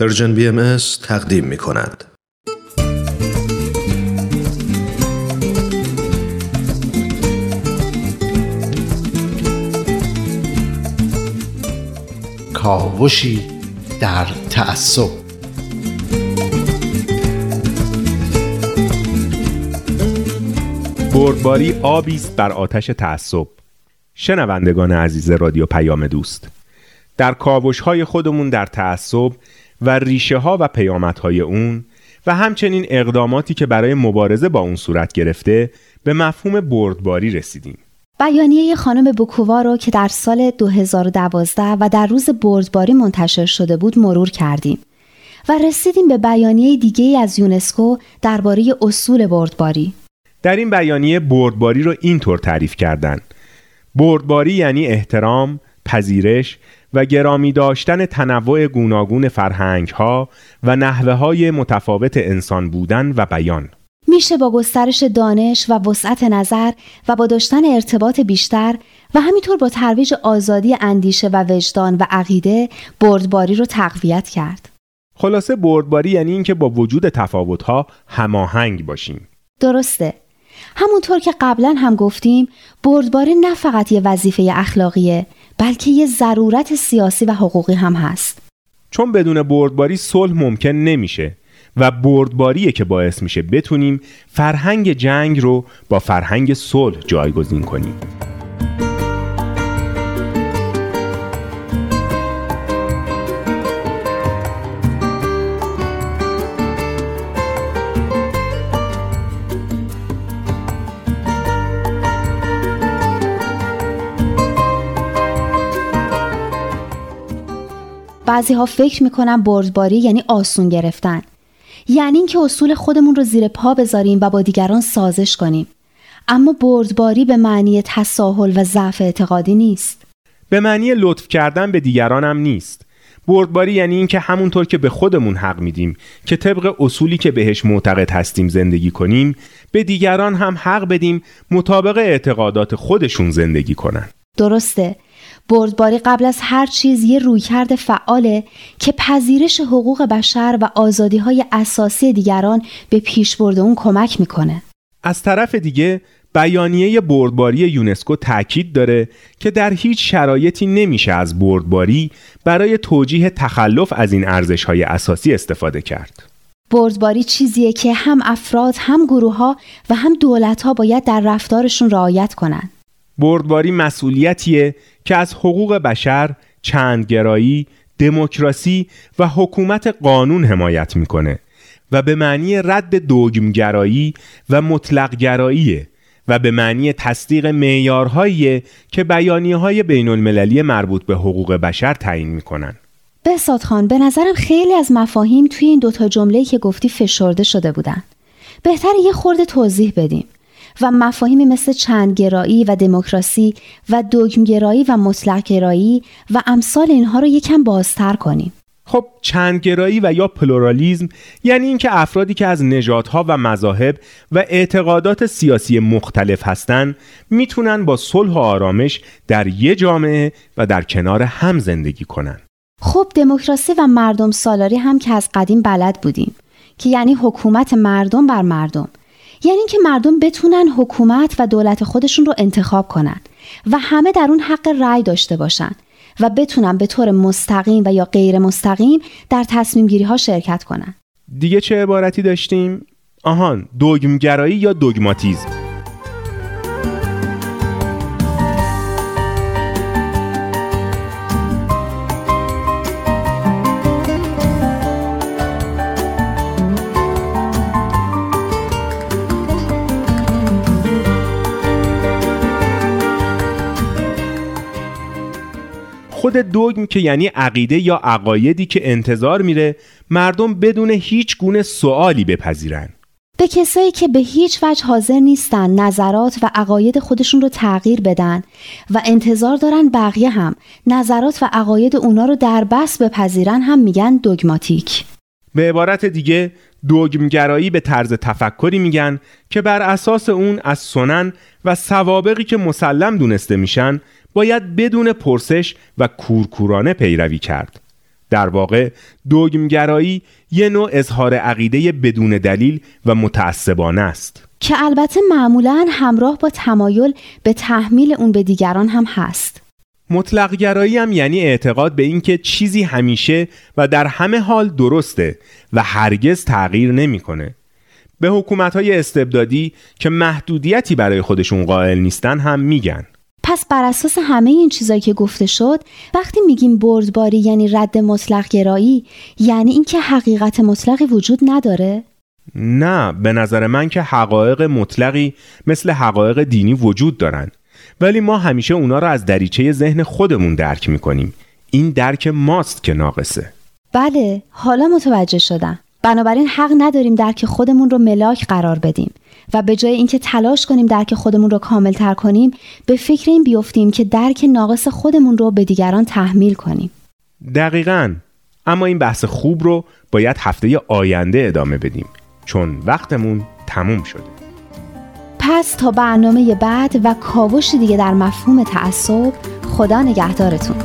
Persian BM تقدیم می کند. کاوشی در تعصب بردباری آبی است بر آتش تعصب شنوندگان عزیز رادیو پیام دوست در کاوش های خودمون در تعصب و ریشه ها و پیامت های اون و همچنین اقداماتی که برای مبارزه با اون صورت گرفته به مفهوم بردباری رسیدیم. بیانیه خانم بوکووا رو که در سال 2012 و در روز بردباری منتشر شده بود مرور کردیم و رسیدیم به بیانیه دیگه از یونسکو درباره اصول بردباری. در این بیانیه بردباری رو اینطور تعریف کردن. بردباری یعنی احترام، پذیرش و گرامی داشتن تنوع گوناگون فرهنگ ها و نحوه های متفاوت انسان بودن و بیان میشه با گسترش دانش و وسعت نظر و با داشتن ارتباط بیشتر و همینطور با ترویج آزادی اندیشه و وجدان و عقیده بردباری رو تقویت کرد. خلاصه بردباری یعنی اینکه با وجود تفاوت‌ها هماهنگ باشیم. درسته. همونطور که قبلا هم گفتیم بردباری نه فقط یه وظیفه اخلاقیه بلکه یه ضرورت سیاسی و حقوقی هم هست. چون بدون بردباری صلح ممکن نمیشه و بردباریه که باعث میشه بتونیم فرهنگ جنگ رو با فرهنگ صلح جایگزین کنیم. بعضی ها فکر می‌کنن بردباری یعنی آسون گرفتن. یعنی اینکه اصول خودمون رو زیر پا بذاریم و با دیگران سازش کنیم. اما بردباری به معنی تساهل و ضعف اعتقادی نیست. به معنی لطف کردن به دیگران هم نیست. بردباری یعنی اینکه همونطور که به خودمون حق میدیم که طبق اصولی که بهش معتقد هستیم زندگی کنیم به دیگران هم حق بدیم مطابق اعتقادات خودشون زندگی کنن. درسته. بردباری قبل از هر چیز یه رویکرد فعاله که پذیرش حقوق بشر و آزادی های اساسی دیگران به پیشبرد اون کمک می‌کنه. از طرف دیگه بیانیه بردباری یونسکو تاکید داره که در هیچ شرایطی نمیشه از بردباری برای توجیه تخلف از این ارزش های اساسی استفاده کرد. بردباری چیزیه که هم افراد هم گروه ها و هم دولت ها باید در رفتارشون رعایت کنند. بردباری مسئولیتیه که از حقوق بشر، چندگرایی، دموکراسی و حکومت قانون حمایت می‌کنه و به معنی رد دوگمگرایی و مطلقگراییه و به معنی تصدیق معیارهایی که بیانیه های بین المللی مربوط به حقوق بشر تعیین می‌کنن. بسات خان به نظرم خیلی از مفاهیم توی این دوتا جمله که گفتی فشرده شده بودن. بهتر یه خورده توضیح بدیم. و مفاهیمی مثل چندگرایی و دموکراسی و دوگمگرایی و مطلقگرایی و امثال اینها رو یکم بازتر کنیم. خب چندگرایی و یا پلورالیزم یعنی اینکه افرادی که از نژادها و مذاهب و اعتقادات سیاسی مختلف هستند می‌تونن با صلح و آرامش در یه جامعه و در کنار هم زندگی کنن. خب دموکراسی و مردم سالاری هم که از قدیم بلد بودیم که یعنی حکومت مردم بر مردم یعنی اینکه مردم بتونن حکومت و دولت خودشون رو انتخاب کنن و همه در اون حق رأی داشته باشن و بتونن به طور مستقیم و یا غیر مستقیم در تصمیم گیری ها شرکت کنن دیگه چه عبارتی داشتیم؟ آهان دوگمگرایی یا دوگماتیزم خود دوگم که یعنی عقیده یا عقایدی که انتظار میره مردم بدون هیچ گونه سوالی بپذیرن. به کسایی که به هیچ وجه حاضر نیستن نظرات و عقاید خودشون رو تغییر بدن و انتظار دارن بقیه هم نظرات و عقاید اونا رو در بس بپذیرن هم میگن دوگماتیک به عبارت دیگه دوگمگرایی به طرز تفکری میگن که بر اساس اون از سنن و سوابقی که مسلم دونسته میشن باید بدون پرسش و کورکورانه پیروی کرد در واقع دوگمگرایی یه نوع اظهار عقیده بدون دلیل و متعصبانه است که البته معمولا همراه با تمایل به تحمیل اون به دیگران هم هست مطلق گرایی هم یعنی اعتقاد به اینکه چیزی همیشه و در همه حال درسته و هرگز تغییر نمی‌کنه. به حکومت های استبدادی که محدودیتی برای خودشون قائل نیستن هم میگن. پس بر اساس همه این چیزایی که گفته شد وقتی میگیم بردباری یعنی رد مطلق گرایی یعنی اینکه حقیقت مطلقی وجود نداره؟ نه به نظر من که حقایق مطلقی مثل حقایق دینی وجود دارن. ولی ما همیشه اونا رو از دریچه ذهن خودمون درک می‌کنیم. این درک ماست که ناقصه. بله حالا متوجه شدم. بنابراین حق نداریم درک خودمون رو ملاک قرار بدیم. و به جای اینکه تلاش کنیم درک خودمون رو کامل تر کنیم به فکر این بیفتیم که درک ناقص خودمون رو به دیگران تحمیل کنیم. دقیقا. اما این بحث خوب رو باید هفته آینده ادامه بدیم چون وقتمون تموم شده. پس تا برنامه بعد و کاوش دیگه در مفهوم تعصب خدا نگهدارتون.